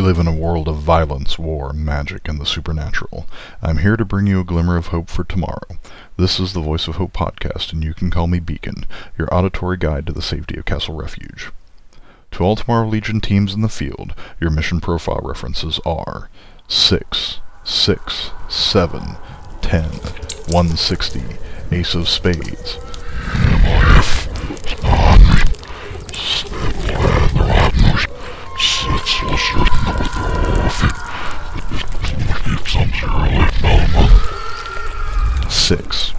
We live in a world of violence, war, magic, and the supernatural. I'm here to bring you a glimmer of hope for tomorrow. This is the Voice of Hope podcast, and you can call me Beacon, your auditory guide to the safety of Castle Refuge. To all Tomorrow Legion teams in the field, your mission profile references are 6, 6, 7, 10, 160, Ace of Spades. Six.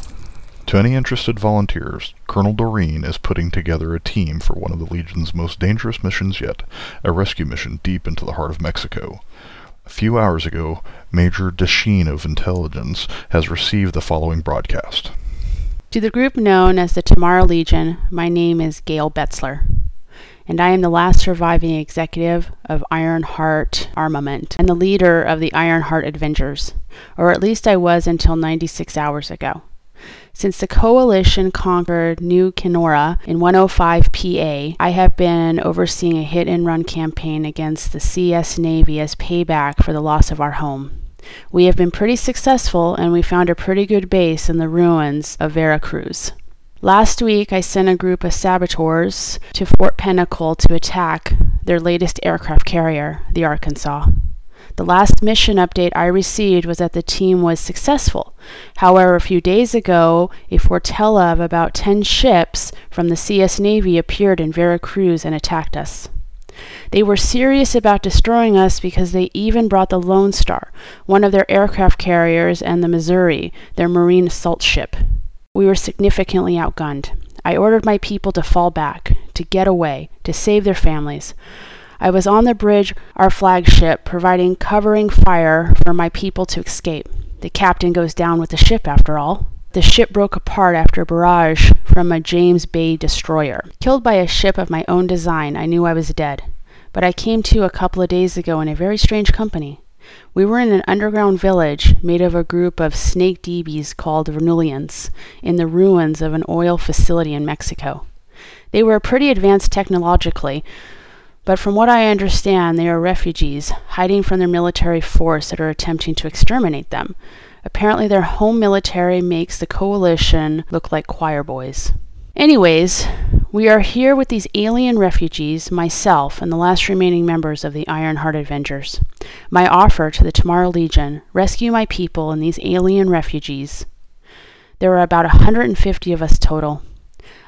To any interested volunteers, Colonel Doreen is putting together a team for one of the Legion's most dangerous missions yet, a rescue mission deep into the heart of Mexico. A few hours ago, Major Desheen of Intelligence has received the following broadcast. To the group known as the Tomorrow Legion, my name is Gail Betzler, and I am the last surviving executive of Ironheart Armament and the leader of the Ironheart Avengers, or at least I was until 96 hours ago. Since the coalition conquered New Kenora in 105 PA, I have been overseeing a hit and run campaign against the CS Navy as payback for the loss of our home. We have been pretty successful and we found a pretty good base in the ruins of Veracruz. Last week, I sent a group of saboteurs to Fort Pinnacle to attack their latest aircraft carrier, the Arkansas. The last mission update I received was that the team was successful. However, a few days ago, a flotilla of about 10 ships from the CS Navy appeared in Veracruz and attacked us. They were serious about destroying us because they even brought the Lone Star, one of their aircraft carriers, and the Missouri, their marine assault ship. We were significantly outgunned. I ordered my people to fall back, to get away, to save their families. I was on the bridge, our flagship, providing covering fire for my people to escape. The captain goes down with the ship, after all. The ship broke apart after a barrage from a James Bay destroyer. Killed by a ship of my own design, I knew I was dead. But I came to a couple of days ago in a very strange company. We were in an underground village made of a group of snake DBs called Vernulians in the ruins of an oil facility in Mexico. They were pretty advanced technologically, but from what I understand, they are refugees hiding from their military force that are attempting to exterminate them. Apparently, their home military makes the coalition look like choir boys. Anyways, we are here with these alien refugees, myself, and the last remaining members of the Ironheart Avengers. My offer to the Tomorrow Legion rescue my people and these alien refugees. There are about 150 of us total.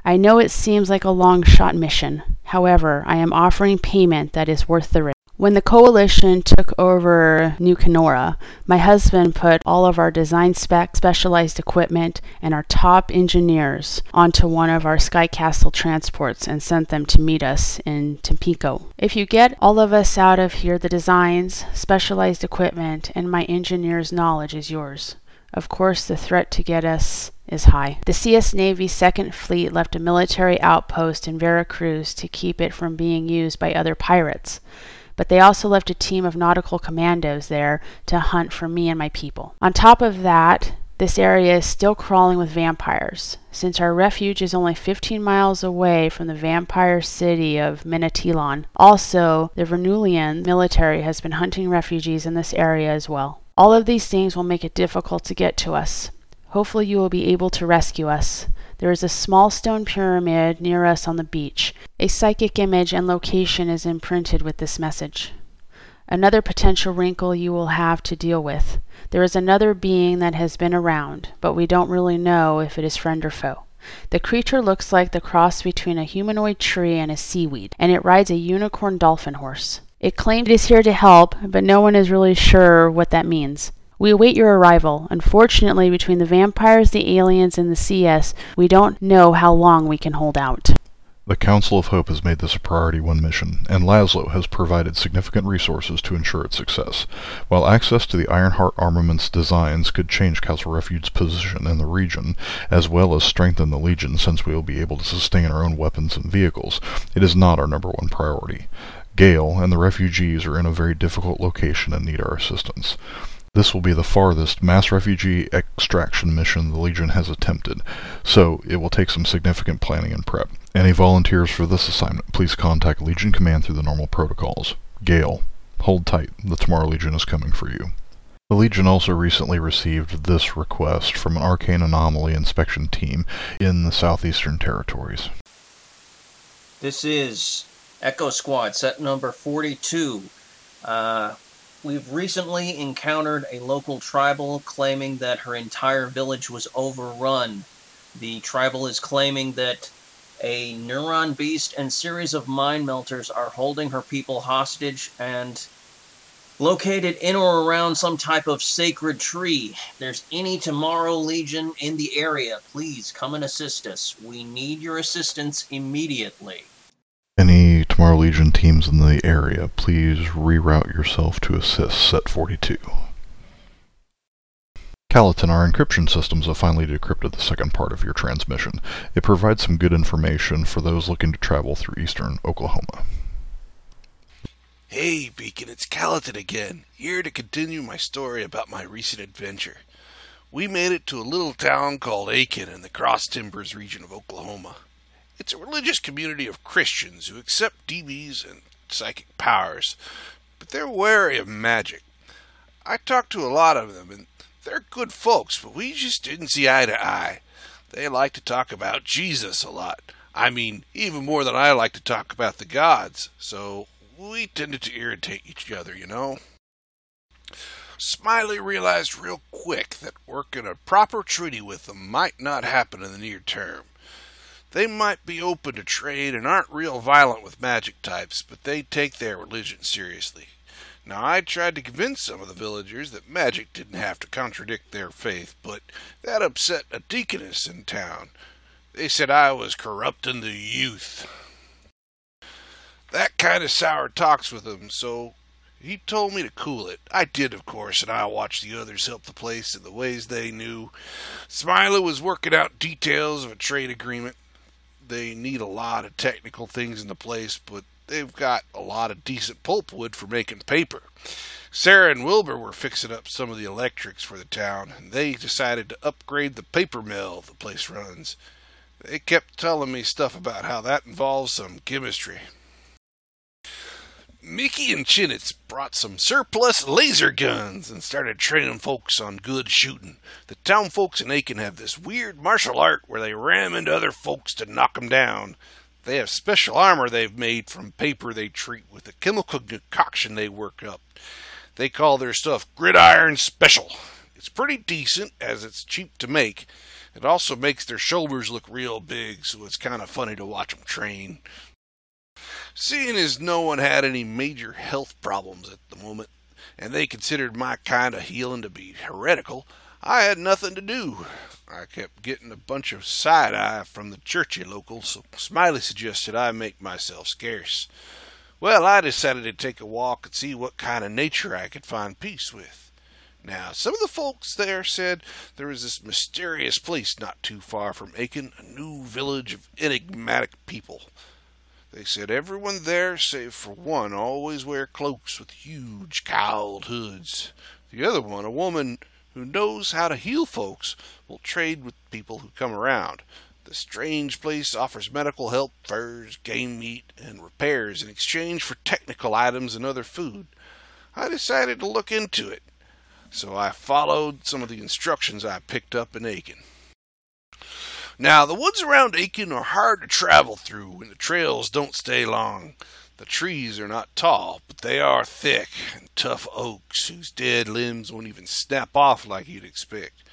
I know it seems like a long shot mission. However, I am offering payment that is worth the risk. When the coalition took over New Kenora, my husband put all of our design spec, specialized equipment, and our top engineers onto one of our Sky Castle transports and sent them to meet us in Tampico. If you get all of us out of here, the designs, specialized equipment, and my engineer's knowledge is yours. Of course, the threat to get us is high. The CS Navy's Second Fleet left a military outpost in Veracruz to keep it from being used by other pirates but they also left a team of nautical commandos there to hunt for me and my people. On top of that, this area is still crawling with vampires, since our refuge is only 15 miles away from the vampire city of Minatitlan. Also, the Vernulian military has been hunting refugees in this area as well. All of these things will make it difficult to get to us. Hopefully, you will be able to rescue us. There is a small stone pyramid near us on the beach. A psychic image and location is imprinted with this message. Another potential wrinkle you will have to deal with. There is another being that has been around, but we don't really know if it is friend or foe. The creature looks like the cross between a humanoid tree and a seaweed, and it rides a unicorn dolphin horse. It claims it is here to help, but no one is really sure what that means. We await your arrival. Unfortunately, between the vampires, the aliens, and the CS, we don't know how long we can hold out. The Council of Hope has made this a priority one mission, and Lazlo has provided significant resources to ensure its success. While access to the Ironheart armaments designs could change Castle Refuge's position in the region, as well as strengthen the Legion since we will be able to sustain our own weapons and vehicles, it is not our number one priority. Gail and the refugees are in a very difficult location and need our assistance. This will be the farthest mass refugee extraction mission the Legion has attempted, so it will take some significant planning and prep. Any volunteers for this assignment, please contact Legion Command through the normal protocols. Gail, Hold tight, the Tomorrow Legion is coming for you. The Legion also recently received this request from an arcane anomaly inspection team in the southeastern territories. This is Echo Squad, set number 42. Uh, we've recently encountered a local tribal claiming that her entire village was overrun. The tribal is claiming that a neuron beast and series of mind melters are holding her people hostage and located in or around some type of sacred tree. If there's any Tomorrow Legion in the area, please come and assist us. We need your assistance immediately. Tomorrow Legion teams in the area, please reroute yourself to assist Set 42. Calatin, our encryption systems have finally decrypted the second part of your transmission. It provides some good information for those looking to travel through eastern Oklahoma. Hey, Beacon, it's Calatin again, here to continue my story about my recent adventure. We made it to a little town called Aiken in the Cross Timbers region of Oklahoma. It's a religious community of Christians who accept DBs and psychic powers, but they're wary of magic. I talked to a lot of them, and they're good folks, but we just didn't see eye to eye. They like to talk about Jesus a lot. I mean, even more than I like to talk about the gods, so we tended to irritate each other, you know. Smiley realized real quick that working a proper treaty with them might not happen in the near term. They might be open to trade and aren't real violent with magic types, but they take their religion seriously. Now, I tried to convince some of the villagers that magic didn't have to contradict their faith, but that upset a deaconess in town. They said I was corrupting the youth. That kind of sour talks with him, so he told me to cool it. I did, of course, and I watched the others help the place in the ways they knew. Smiley was working out details of a trade agreement. They need a lot of technical things in the place, but they've got a lot of decent pulpwood for making paper. Sarah and Wilbur were fixing up some of the electrics for the town, and they decided to upgrade the paper mill the place runs. They kept telling me stuff about how that involves some chemistry. Mickey and Chinnitz brought some surplus laser guns and started training folks on good shooting. The town folks in Aiken have this weird martial art where they ram into other folks to knock 'em down. They have special armor they've made from paper they treat with a chemical concoction they work up. They call their stuff Gridiron Special. It's pretty decent as it's cheap to make. It also makes their shoulders look real big, so it's kind of funny to watch them train. Seeing as no one had any major health problems at the moment, and they considered my kind of healing to be heretical, I had nothing to do. I kept getting a bunch of side eye from the churchy locals, so Smiley suggested I make myself scarce. Well, I decided to take a walk and see what kind of nature I could find peace with. Now, some of the folks there said there was this mysterious place not too far from Aiken, a new village of enigmatic people. They said everyone there, save for one, always wear cloaks with huge cowled hoods. The other one, a woman who knows how to heal folks, will trade with people who come around. The strange place offers medical help, furs, game meat, and repairs in exchange for technical items and other food. I decided to look into it, so I followed some of the instructions I picked up in Aiken. Now, the woods around Aiken are hard to travel through, and the trails don't stay long. The trees are not tall, but they are thick and tough oaks whose dead limbs won't even snap off like you'd expect.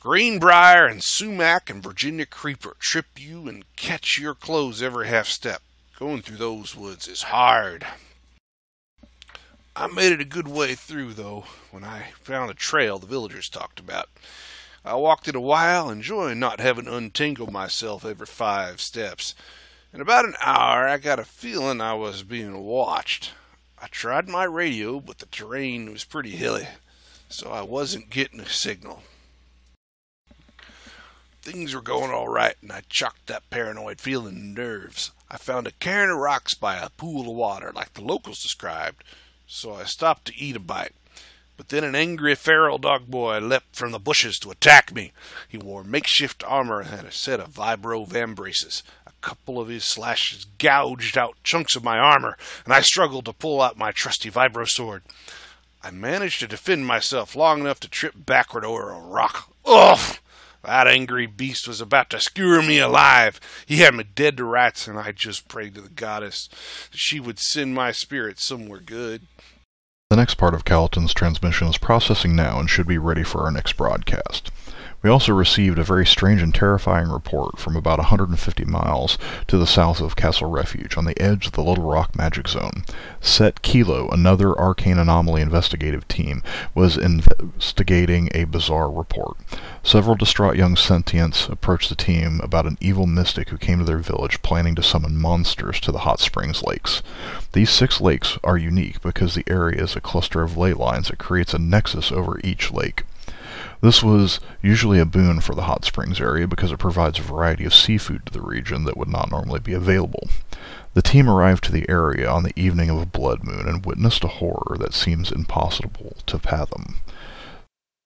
Greenbrier and sumac and Virginia creeper trip you and catch your clothes every half step. Going through those woods is hard. I made it a good way through, though, when I found a trail the villagers talked about. I walked it a while, enjoying not having to untangle myself every five steps. In about an hour, I got a feeling I was being watched. I tried my radio, but the terrain was pretty hilly, so I wasn't getting a signal. Things were going all right, and I chucked that paranoid feeling in nerves. I found a cairn of rocks by a pool of water, like the locals described, so I stopped to eat a bite. But then an angry feral dog boy leapt from the bushes to attack me. He wore makeshift armor and had a set of vibro vambraces, a couple of his slashes gouged out chunks of my armor, and I struggled to pull out my trusty vibro sword. I managed to defend myself long enough to trip backward over a rock. Ugh! That angry beast was about to skewer me alive. He had me dead to rights, and I just prayed to the goddess that she would send my spirit somewhere good. The next part of Calton's transmission is processing now and should be ready for our next broadcast. We also received a very strange and terrifying report from about 150 miles to the south of Castle Refuge on the edge of the Little Rock Magic Zone. Set Kilo, another arcane anomaly investigative team, was investigating a bizarre report. Several distraught young sentients approached the team about an evil mystic who came to their village planning to summon monsters to the Hot Springs Lakes. These six lakes are unique because the area is a cluster of ley lines that creates a nexus over each lake. This was usually a boon for the hot springs area because it provides a variety of seafood to the region that would not normally be available. The team arrived to the area on the evening of a blood moon and witnessed a horror that seems impossible to fathom.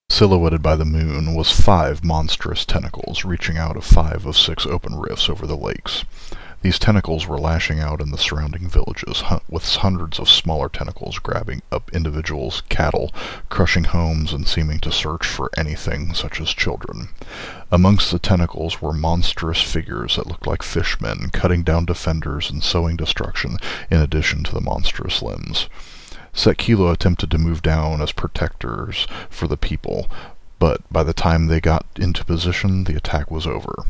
Silhouetted by the moon was five monstrous tentacles reaching out of five of six open rifts over the lakes. These tentacles were lashing out in the surrounding villages, with hundreds of smaller tentacles grabbing up individuals, cattle, crushing homes, and seeming to search for anything such as children. Amongst the tentacles were monstrous figures that looked like fishmen, cutting down defenders and sowing destruction in addition to the monstrous limbs. Set Kilo attempted to move down as protectors for the people, but by the time they got into position, the attack was over.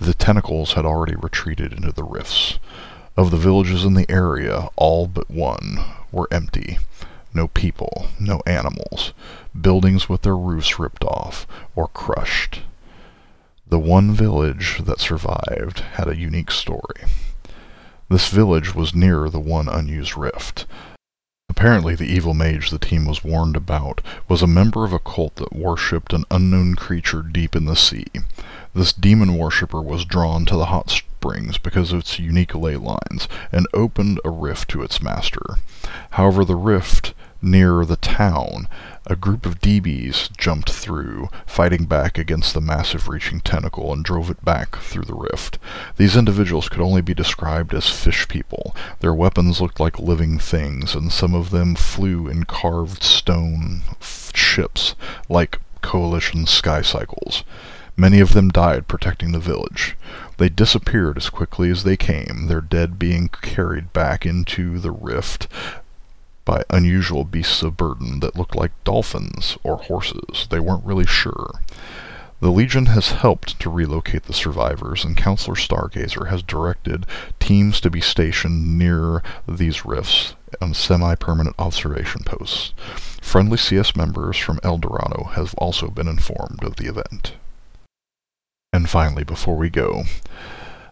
The tentacles had already retreated into the rifts. Of the villages in the area, all but one were empty. No people, no animals, buildings with their roofs ripped off or crushed. The one village that survived had a unique story. This village was near the one unused rift. Apparently the evil mage the team was warned about was a member of a cult that worshipped an unknown creature deep in the sea. This demon worshipper was drawn to the hot springs because of its unique ley lines and opened a rift to its master. However, the rift near the town, a group of DBs jumped through, fighting back against the massive reaching tentacle and drove it back through the rift. These individuals could only be described as fish people. Their weapons looked like living things, and some of them flew in carved stone ships like Coalition sky cycles. Many of them died protecting the village. They disappeared as quickly as they came, their dead being carried back into the rift by unusual beasts of burden that looked like dolphins or horses. They weren't really sure. The Legion has helped to relocate the survivors, and Counselor Stargazer has directed teams to be stationed near these rifts on semi-permanent observation posts. Friendly CS members from El Dorado have also been informed of the event. And finally, before we go,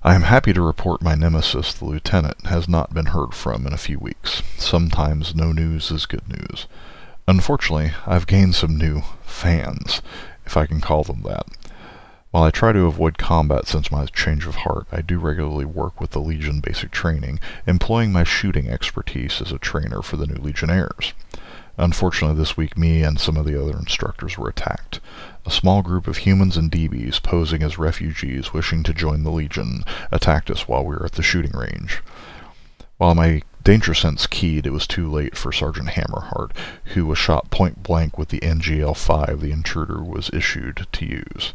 I am happy to report my nemesis, the lieutenant, has not been heard from in a few weeks. Sometimes no news is good news. Unfortunately, I've gained some new fans, if I can call them that. While I try to avoid combat since my change of heart, I do regularly work with the Legion basic training, employing my shooting expertise as a trainer for the new Legionnaires. Unfortunately, this week me and some of the other instructors were attacked. A small group of humans and DBs posing as refugees wishing to join the Legion attacked us while we were at the shooting range. While my danger sense keyed, it was too late for Sergeant Hammerheart, who was shot point blank with the NGL-5 the intruder was issued to use.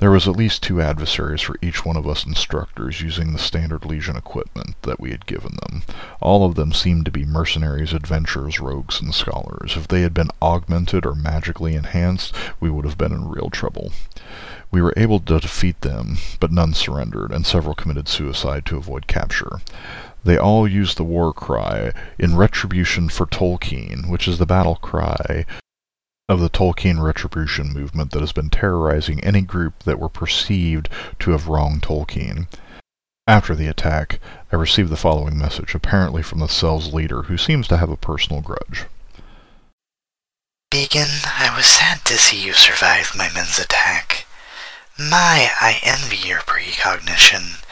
There was at least two adversaries for each one of us instructors using the standard Legion equipment that we had given them. All of them seemed to be mercenaries, adventurers, rogues, and scholars. If they had been augmented or magically enhanced, we would have been in real trouble. We were able to defeat them, but none surrendered, and several committed suicide to avoid capture. They all used the war cry in retribution for Tolkeen, which is the battle cry of the Tolkeen retribution movement that has been terrorizing any group that were perceived to have wronged Tolkeen. After the attack, I received the following message, apparently from the cell's leader, who seems to have a personal grudge. Beacon, I was sad to see you survive my men's attack. My, I envy your precognition.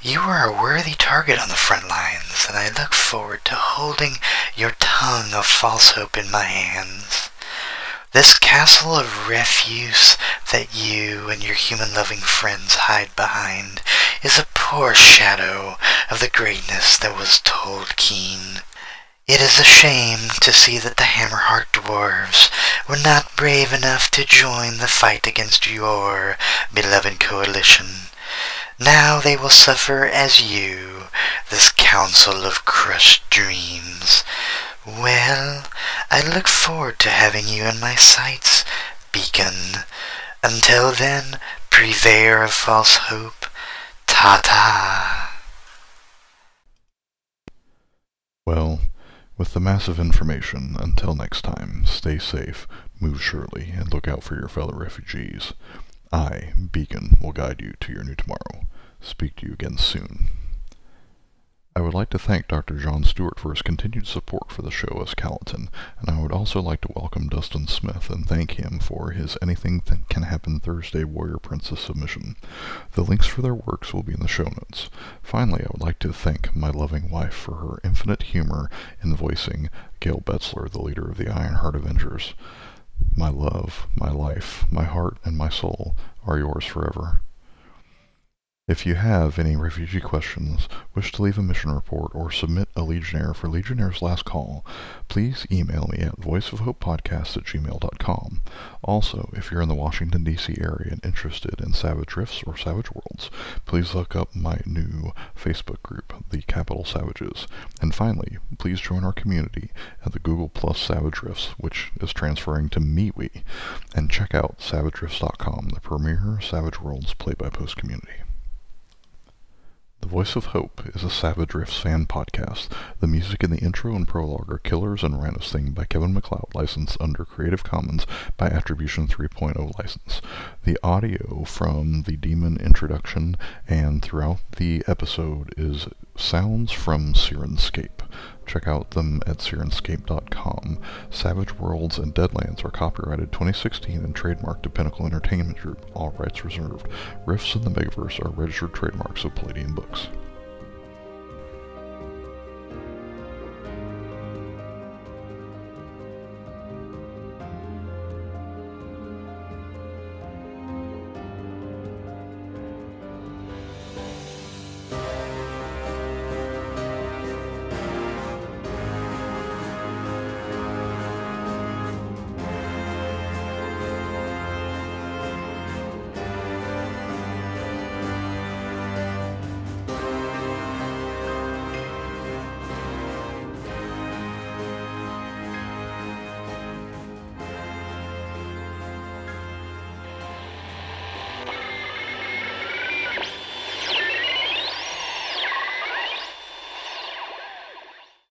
You are a worthy target on the front lines, and I look forward to holding your tongue of false hope in my hands. This castle of refuse that you and your human-loving friends hide behind is a poor shadow of the greatness that was Tolkeen. It is a shame to see that the Hammerheart dwarves were not brave enough to join the fight against your beloved coalition. Now they will suffer as you, this council of crushed dreams. Well, I look forward to having you in my sights, Beacon. Until then, purveyor of false hope, ta-ta. Well, with the massive information, until next time, stay safe, move surely, and look out for your fellow refugees. I, Beacon, will guide you to your new tomorrow. Speak to you again soon. I would like to thank Dr. John Stewart for his continued support for the show as Calton, and I would also like to welcome Dustin Smith and thank him for his Anything That Can Happen Thursday Warrior Princess submission. The links for their works will be in the show notes. Finally, I would like to thank my loving wife for her infinite humor in voicing Gail Betzler, the leader of the Ironheart Avengers. My love, my life, my heart, and my soul are yours forever. If you have any refugee questions, wish to leave a mission report, or submit a Legionnaire for Legionnaire's Last Call, please email me at voiceofhopepodcast at gmail.com. Also, if you're in the Washington, D.C. area and interested in Savage Rifts or Savage Worlds, please look up my new Facebook group, The Capital Savages. And finally, please join our community at the Google Plus Savage Rifts, which is transferring to MeWe, and check out SavageRifts.com, the premier Savage Worlds play-by-post community. The Voice of Hope is a Savage Rifts fan podcast. The music in the intro and prologue are Killers and Rynos Theme by Kevin MacLeod, licensed under Creative Commons by Attribution 3.0 license. The audio from the demon introduction and throughout the episode is sounds from Syrinscape. Check out them at Syrinscape.com. Savage Worlds and Deadlands are copyrighted 2016 and trademarked to Pinnacle Entertainment Group, all rights reserved. Rifts in the Megaverse are registered trademarks of Palladium Books.